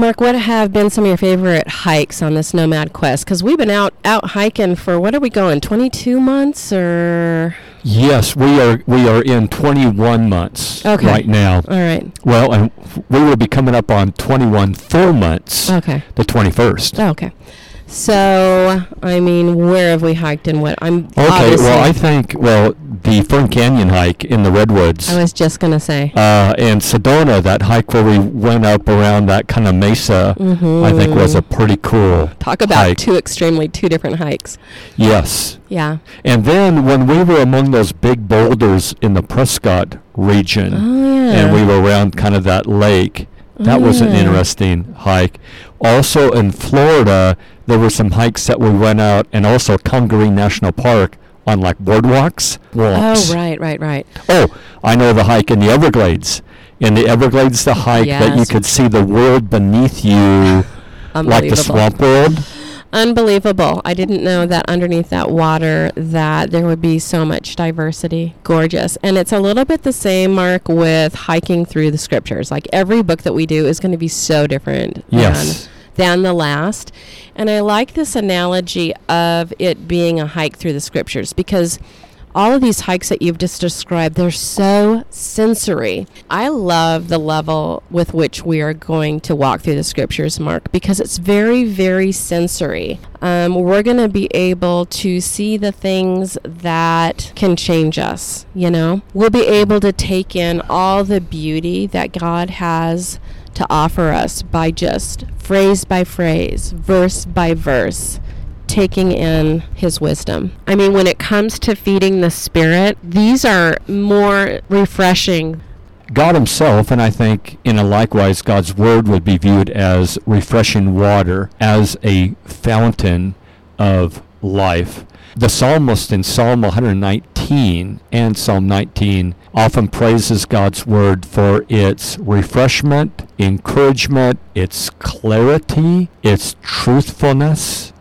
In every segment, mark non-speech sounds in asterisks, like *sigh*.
Mark, what have been some of your favorite hikes on this Nomad Quest? Because we've been out out hiking for what are we going? Twenty two months or? Yes, we are. We are in 21 months Okay. right now. All right. Well, and we will be coming up on 21 full months. Okay. The 21st. Oh, okay. So, I mean, where have we hiked and what? I'm Okay. Well, I think well the Fern Canyon hike in the redwoods. I was just gonna say. uh, and Sedona, that hike where we went up around that kind of mesa, I think was a pretty cool Talk about hike. two extremely two different hikes. Yes. Yeah. And then when we were among those big boulders in the Prescott region, Oh yeah. and we were around kind of that lake, that was an mm. interesting hike. Also in Florida, there were some hikes that we went out, and also Congaree National Park on like boardwalks. Walks. Oh right, right, right. Oh, I know the hike in the Everglades. In the Everglades, the hike that you could see the world beneath you, like the swamp world. Unbelievable. I didn't know that underneath that water that there would be so much diversity. Gorgeous. And it's a little bit the same mark with hiking through the scriptures. Like every book that we do is going to be so different Yes. than than the last. And I like this analogy of it being a hike through the scriptures because all of these hikes that you've just described, they're so sensory. I love the level with which we are going to walk through the scriptures, Mark, because it's very, very sensory. Um, we're going to be able to see the things that can change us, you know? We'll be able to take in all the beauty that God has to offer us by just phrase by phrase, verse by verse taking in his wisdom. I mean, when it comes to feeding the spirit, these are more refreshing. God Himself, and I think in a likewise, God's Word would be viewed as refreshing water, as a fountain of life. The psalmist in Psalm 119 and Psalm 19 often praises God's Word for its refreshment, encouragement, its clarity, its truthfulness.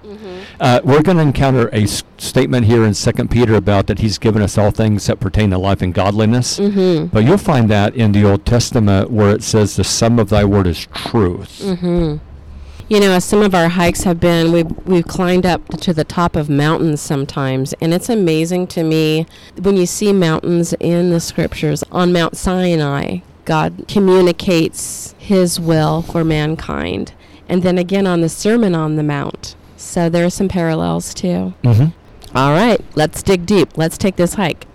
Uh, we're going to encounter a s- statement here in Second Peter about that He's given us all things that pertain to life and godliness. Mm-hmm. But you'll find that in the Old Testament where it says the sum of thy word is truth. Mm-hmm. You know, as some of our hikes have been, we've, we've climbed up to the top of mountains sometimes, and it's amazing to me when you see mountains in the scriptures. On Mount Sinai, God communicates his will for mankind. And then again on the Sermon on the Mount. So there are some parallels too. Mm-hmm. All right, let's dig deep. Let's take this hike.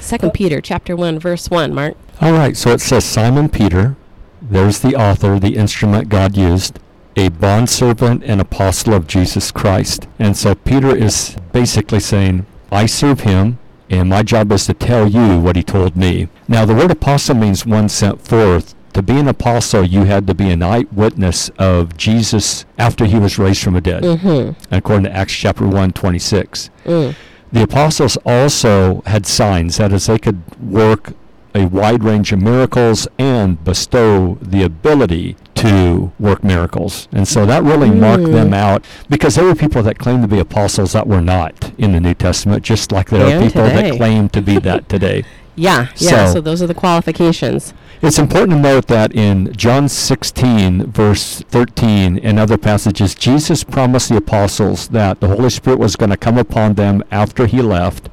Second Peter chapter 1 verse 1, Mark. All right, so it says Simon Peter, there's the author, the instrument God used, a bondservant and apostle of Jesus Christ. And so Peter is basically saying, I serve him, and my job is to tell you what he told me. Now, the word apostle means one sent forth. To be an apostle, you had to be an eyewitness of Jesus after he was raised from the dead, Mm-hmm. according to Acts chapter 1, 26. Mm. The apostles also had signs, that is, they could work a wide range of miracles and bestow the ability to work miracles. And so that really marked Mm. them out because there were people that claimed to be apostles that were not in the New Testament, just like there are people today. that claim to be that today. *laughs* Yeah, yeah, So- so those are the qualifications. It's important to note that in John 16, verse 13, and other passages, Jesus promised the apostles that the Holy Spirit was going to come upon them after he left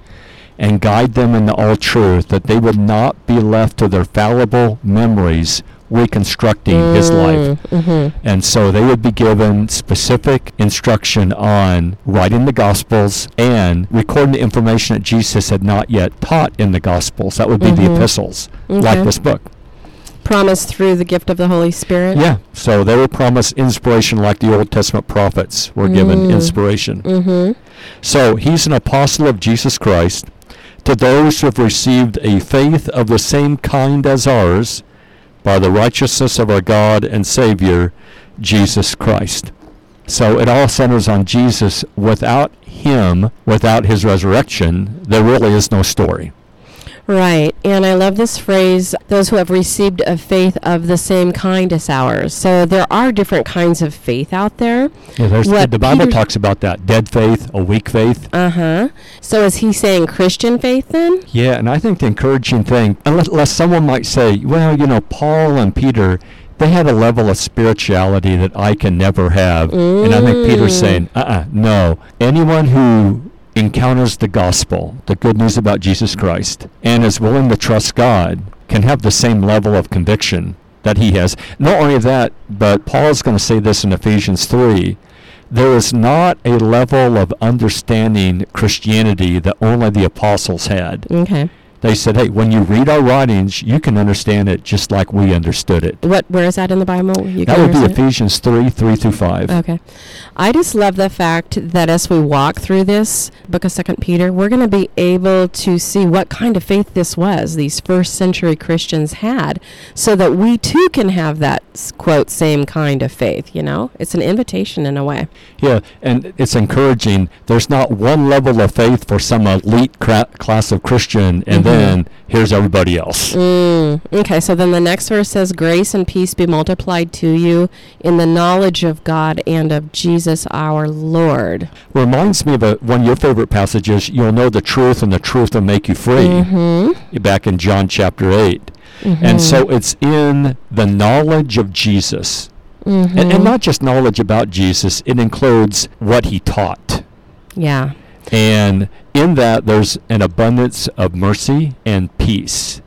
and guide them into all truth, that they would not be left to their fallible memories reconstructing his life. Mm-hmm. And so they would be given specific instruction on writing the Gospels and recording the information that Jesus had not yet taught in the Gospels. That would be the Mhm. epistles, like this book. Promised through the gift of the Holy Spirit. Yeah. So they were promised inspiration like the Old Testament prophets were given Mm. inspiration. Mm-hmm. So he's an apostle of Jesus Christ to those who have received a faith of the same kind as ours by the righteousness of our God and Savior, Jesus Christ. So it all centers on Jesus. Without him, without his resurrection, there really is no story. Right. And I love this phrase those who have received a faith of the same kind as ours. So there are different kinds of faith out there. Yeah, What the Bible Peter- talks about that dead faith, a weak faith. Uh huh. So is he saying Christian faith then? Yeah, and I think the encouraging thing, unless, unless someone might say, well, you know, Paul and Peter, they had a level of spirituality that I can never have. And I think Peter's Mm. saying, uh-uh, no. Anyone who encounters the gospel, the good news about Jesus Christ, and is willing to trust God can have the same level of conviction that he has. Not only that, but Paul's going to say this in Ephesians 3. There is not a level of understanding Christianity that only the apostles had. Okay. They said, hey, when you read our writings, you can understand it just like we understood it. What? Where is that in the Bible? You That would be? Ephesians 3 3 through 5. Okay. I just love the fact that as we walk through this book of Second Peter, we're going to be able to see what kind of faith this was these first century Christians had so that we too can have that quote same kind of faith, you know? It's an invitation in a way. Yeah, and it's encouraging. There's not one level of faith for some elite cra- class of Christian, and Mhm. Then here's everybody else. Mm. Okay, so then the next verse says, Grace and peace be multiplied to you in the knowledge of God and of Jesus our Lord. Reminds me of a, one of your favorite passages. You'll know the truth, and the truth will make you free. Mm-hmm. Back in John chapter 8. And so it's in the knowledge of Jesus. mm-hmm. And, and not just knowledge about Jesus, it includes what he taught. Yeah. And in that, there's an abundance of mercy and peace.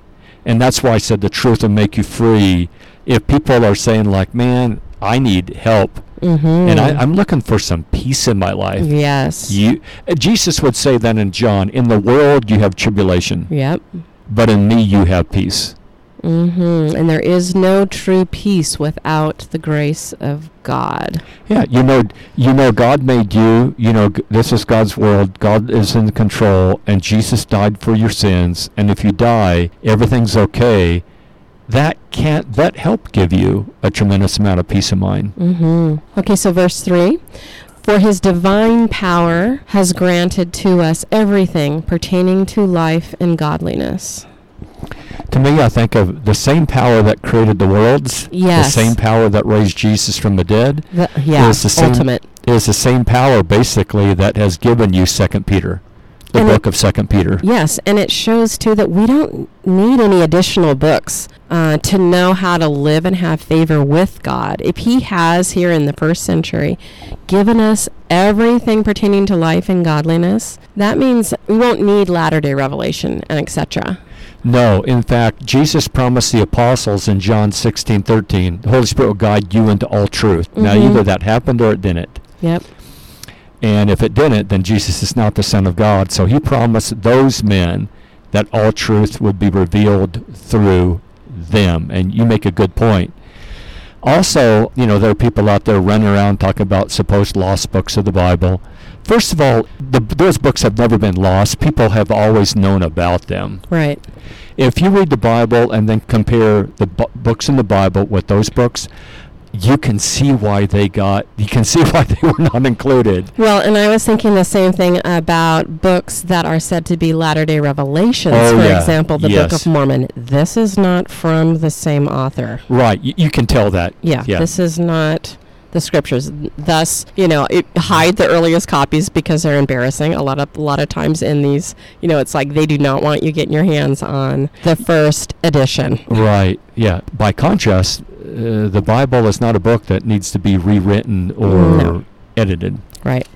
And that's why I said the truth will make you free. If people are saying, like, man, I need help, Mm-hmm. and I, I'm looking for some peace in my life. Yes. You, Jesus would say that in John, in the world you have tribulation, Yep. but in me you have peace. Mm-hmm. And there is no true peace without the grace of God. Yeah, you know, you know, God made you. You know, g- this is God's world. God is in control, and Jesus died for your sins. And if you die, everything's okay. That can't that help give you a tremendous amount of peace of mind. Mm-hmm. Okay, so verse 3 For his divine power has granted to us everything pertaining to life and godliness. To me, I think of the same power that created the worlds, Yes. the same power that raised Jesus from the dead, The, yeah, It's the same- ultimate. is the same power basically that has given you Second Peter, the And it- book of Second Peter. Yes, and it shows too that we don't need any additional books uh, to know how to live and have favor with God. If He has here in the first century given us everything pertaining to life and godliness, that means we won't need latter day revelation and etc. No, in fact, Jesus promised the apostles in John 16, 13, the Holy Spirit will guide you into all truth. Now, Mhm. either that happened or it didn't. Yep. And if it didn't, then Jesus is not the Son of God. So he promised those men that all truth would be revealed through them. And you make a good point. Also, you know, there are people out there running around talking about supposed lost books of the Bible. First of all, the, those books have never been lost. People have always known about them. Right. If you read the Bible and then compare the bu- books in the Bible with those books, you can see why they got, you can see *laughs* why they were not included. Well, and I was thinking the same thing about books that are said to be Latter day Revelations. Oh, For yeah. example, the Book of Mormon. This is not from the same author. Right, you, you can tell that. Yeah, Yeah. this is not the scriptures. Thus, you know, it, hide the earliest copies because they're embarrassing. A lot of a lot of times in these, you know, it's like they do not want you getting your hands on the first edition. Right, yeah. By contrast, uh, the Bible is not a book that needs to be rewritten or No. edited. Right.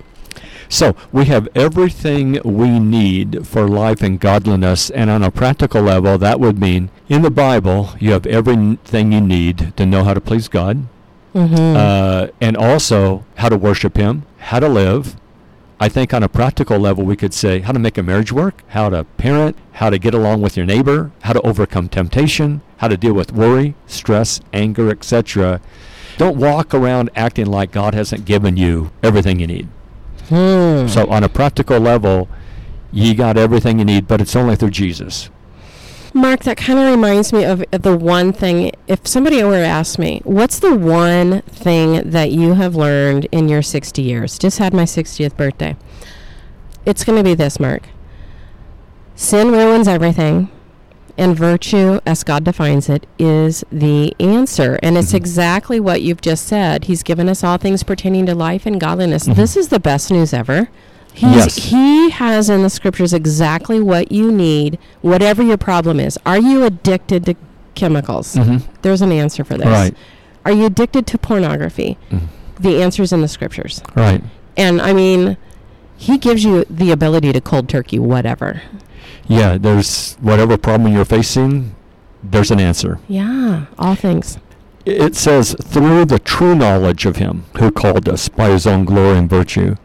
So we have everything we need for life and godliness, and on a practical level, that would mean in the Bible you have everything you need to know how to please God, Mm-hmm. uh, and also how to worship Him, how to live. I think on a practical level, we could say how to make a marriage work, how to parent, how to get along with your neighbor, how to overcome temptation, how to deal with worry, stress, anger, etc. Don't walk around acting like God hasn't given you everything you need. hmm. So on a practical level, you got everything you need, but it's only through Jesus. Mark, that kind of reminds me of, of the one thing. If somebody were to ask me, what's the one thing that you have learned in your 60 years? Just had my 60th birthday. It's going to be this, Mark. Sin ruins everything, and virtue, as God defines it, is the answer. And it's Mhm. exactly what you've just said. He's given us all things pertaining to life and godliness. Mhm. This is the best news ever. He's, Yes. He has in the scriptures exactly what you need, whatever your problem is. Are you addicted to chemicals? Mm-hmm. There's an answer for this. Right. Are you addicted to pornography? Mm. The answer's in the scriptures. Right. And I mean, he gives you the ability to cold turkey whatever. Yeah, there's whatever problem you're facing, there's an answer. Yeah, all things. It says, through the true knowledge of Him who called us by His own glory and virtue.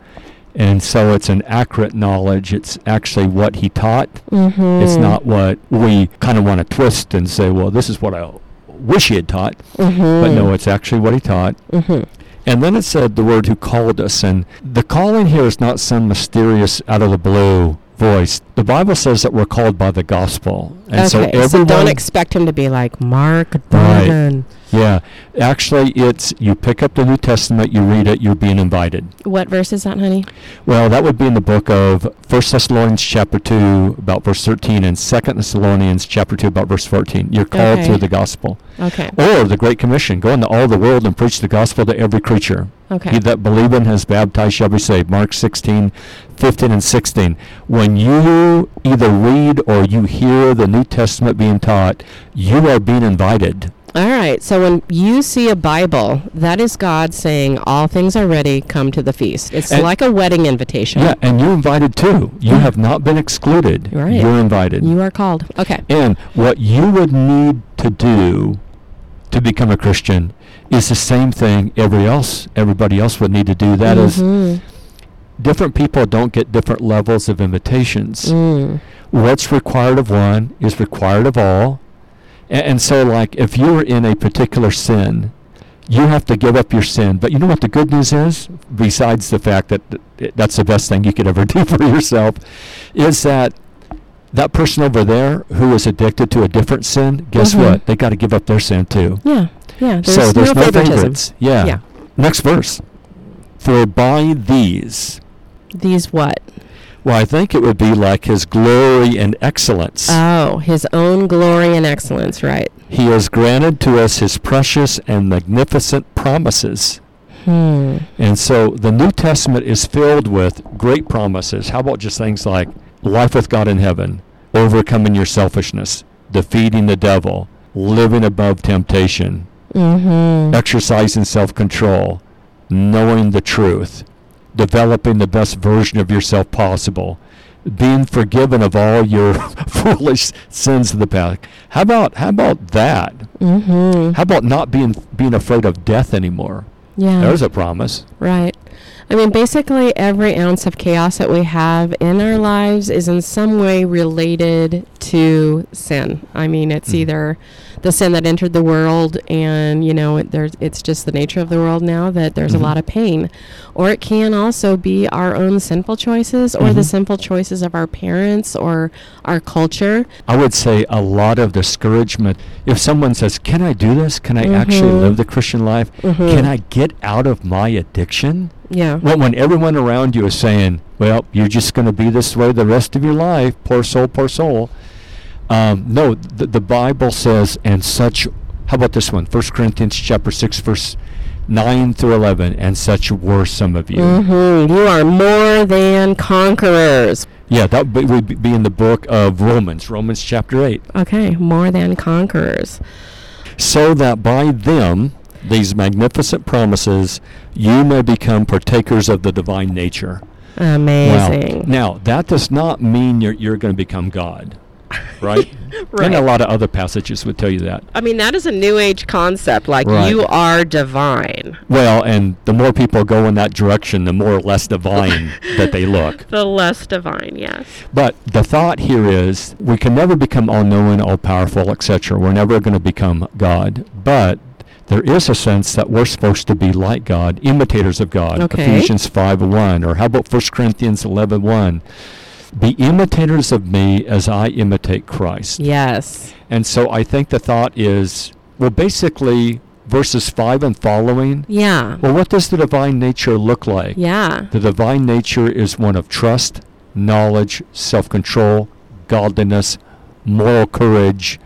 And so it's an accurate knowledge. It's actually what He taught. Mm-hmm. It's not what we kind of want to twist and say, well, this is what I wish He had taught. Mm-hmm. But no, it's actually what He taught. Mm-hmm. And then it said the word who called us. And the calling here is not some mysterious out of the blue voice. The Bible says that we're called by the gospel. And okay, so so, everyone, don't expect him to be like Mark Durden. yeah, actually it's you pick up the New Testament, you read it, you're being invited. What verse is that, honey? Well, that would be in the book of First Thessalonians chapter 2 about verse 13 and Second Thessalonians chapter 2 about verse 14. You're called Okay. through the gospel. Okay. Or the Great Commission, go into all the world and preach the gospel to every creature. Okay. He that believeth and has baptized shall be saved. Mark 16, 15, and 16. When you either read or you hear the New Testament being taught, you are being invited. All right. So when you see a Bible, that is God saying, "All things are ready. Come to the feast." It's And- like a wedding invitation. Yeah, and you're invited too. You have not been excluded. Right. You're invited. You are called. Okay. and what you would need to do to become a Christian is the same thing every else everybody else would need to do. That is, Mhm. Different people don't get different levels of invitations. Mm. what's required of one is required of all. A- And, so, like, if you're in a particular sin, you have to give up your sin. But you know what the good news is? Besides the fact that th- that's the best thing you could ever *laughs* do for yourself, is that that person over there who is addicted to a different sin, guess Mhm. what? They got to give up their sin too. Yeah. Yeah. There's, so there's no, no, favoritism. favorites. Yeah. Yeah. Next verse. For by these, These what? well, I think it would be like his glory and excellence. Oh, his own glory and excellence. Right. He has granted to us his precious and magnificent promises. Hmm. And so the New Testament is filled with great promises. How about just things like life with God in heaven, overcoming your selfishness, defeating the devil, living above temptation, Mm-hmm. exercising self control, knowing the truth, developing the best version of yourself possible, being forgiven of all your *laughs* foolish sins of the past. How about how about that? Mm-hmm. How about not being being afraid of death anymore? Yeah. There's a promise. Right. I mean, basically, every ounce of chaos that we have in our lives is in some way related to sin. I mean, it's Mhm. either the sin that entered the world, and you know, it, there's it's just the nature of the world now that there's Mhm. a lot of pain, or it can also be our own sinful choices, or the Mhm. sinful choices of our parents or our culture. I would say a lot of discouragement. If someone says, "Can I do this? Can I actually Mhm. live the Christian life? Mhm. Can I get out of my addiction?" Yeah. Well, when everyone around you is saying, "Well, you're just going to be this way the rest of your life," poor soul, poor soul. Um, no, the, the Bible says, and such. How about this one? First Corinthians chapter six, verse nine through eleven, and such were some of you. Mm-hmm. You are more than conquerors. Yeah, that would be- would be in the book of Romans, Romans chapter eight. Okay, more than conquerors. so that by them, these magnificent promises, you may become partakers of the divine nature. Amazing. Wow. Now, that does not mean you're, you're going to become God, *laughs* right? *laughs* Right. And a lot of other passages would tell you that. I mean, that is a new age concept. Like, Right. you are divine. Well, and the more people go in that direction, the more less divine *laughs* that they look. The less divine, yes. But the thought here is we can never become all knowing, all powerful, etc. We're never going to become God. But there is a sense that we're supposed to be like God, imitators of God. Okay. Ephesians 5 1. Or how about 1 Corinthians 11 1? Be imitators of me as I imitate Christ. Yes. And so I think the thought is well, basically, verses 5 and following. Yeah. Well, what does the divine nature look like? Yeah. The divine nature is one of trust, knowledge, self control, godliness, moral courage,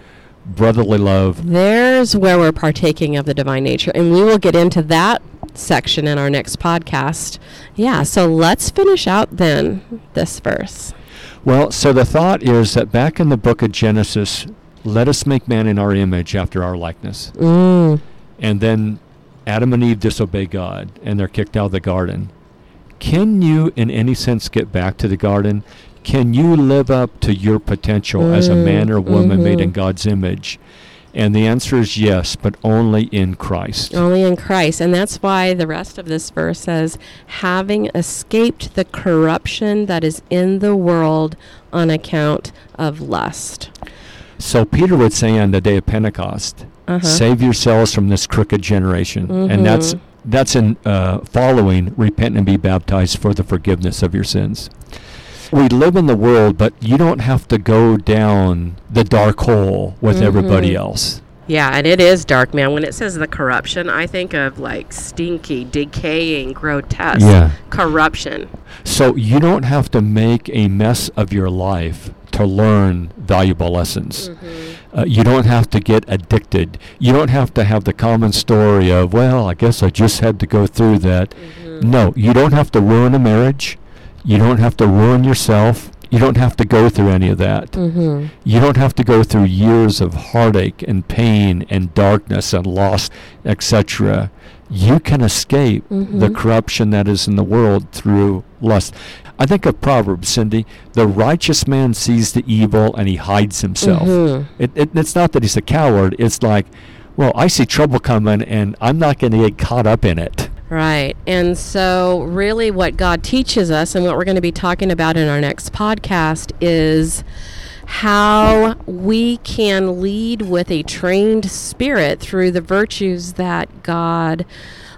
brotherly love. There's where we're partaking of the divine nature. And we will get into that section in our next podcast. Yeah. So let's finish out then this verse. Well, so the thought is that back in the book of Genesis, let us make man in our image after our likeness. Mm. and then Adam and Eve disobey God, and they're kicked out of the garden. Can you, in any sense, get back to the garden? Can you live up to your potential as a man or woman made in mhm. God's image? And the answer is yes, but only in Christ. Only in Christ. And that's why the rest of this verse says, having escaped the corruption that is in the world on account of lust. So Peter would say on the day of Pentecost, Uh-huh. save yourselves from this crooked generation. And that's Mhm. That's in uh, following repent and be baptized for the forgiveness of your sins. We live in the world, but you don't have to go down the dark hole with everybody Mhm. else. Yeah, and it is dark, man. When it says the corruption, I think of like stinky, decaying, grotesque Yeah. corruption. So you don't have to make a mess of your life to learn valuable lessons. Uh, you don't have to get addicted. You don't have to have the common story of, well, I guess I just had to go through that. No, you don't have to ruin a marriage. You don't have to ruin yourself. You don't have to go through any of that. Mm-hmm. You don't have to go through years of heartache and pain and darkness and loss, etc. You can escape the Mhm. corruption that is in the world through lust. I think of Proverbs, Cindy. The righteous man sees the evil and he hides himself. Mhm. It, it, it's not that he's a coward. It's like, well, I see trouble coming and I'm not going to get caught up in it. Right. And so, really, what God teaches us, and what we're going to be talking about in our next podcast, is how we can lead with a trained spirit through the virtues that God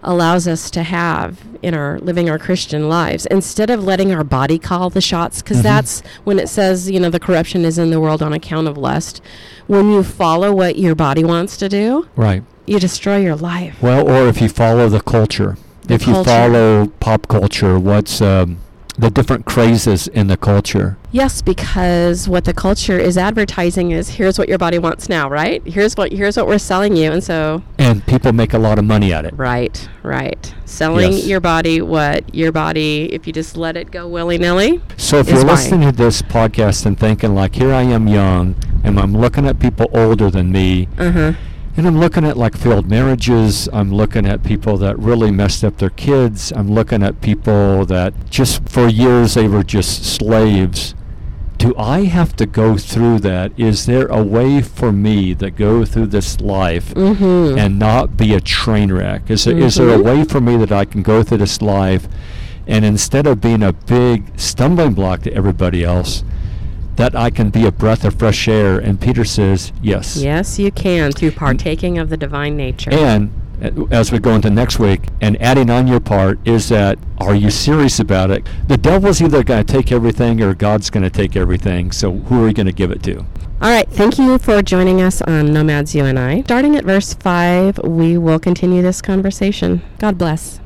allows us to have in our living our Christian lives instead of letting our body call the shots because Mhm. that's when it says you know the corruption is in the world on account of lust when you follow what your body wants to do Right. you destroy your life Well, or if you follow the culture, The if you follow pop culture, what's um, the different crazes in the culture? Yes, because what the culture is advertising is here's what your body wants now, right? Here's what here's what we're selling you, and so And people make a lot of money at it. right, right, selling Yes. your body what your body if you just let it go willy nilly. So if you're fine. listening to this podcast and thinking like, here I am young, and I'm looking at people older than me, Uh huh. And I'm looking at like failed marriages, I'm looking at people that really messed up their kids, I'm looking at people that just for years they were just slaves. Do I have to go through that? Is there a way for me to go through this life Mm-hmm. and not be a train wreck? Is there, is there a Mhm. way for me that I can go through this life and instead of being a big stumbling block to everybody else, that I can be a breath of fresh air? And Peter says, yes. yes, you can through partaking of the divine nature. And uh, as we go into next week, and adding on your part is that are you serious about it? The devil's either going to take everything or God's going to take everything. So who are you going to give it to? All right, thank you for joining us on Nomads You and I. Starting at verse five, we will continue this conversation. God bless.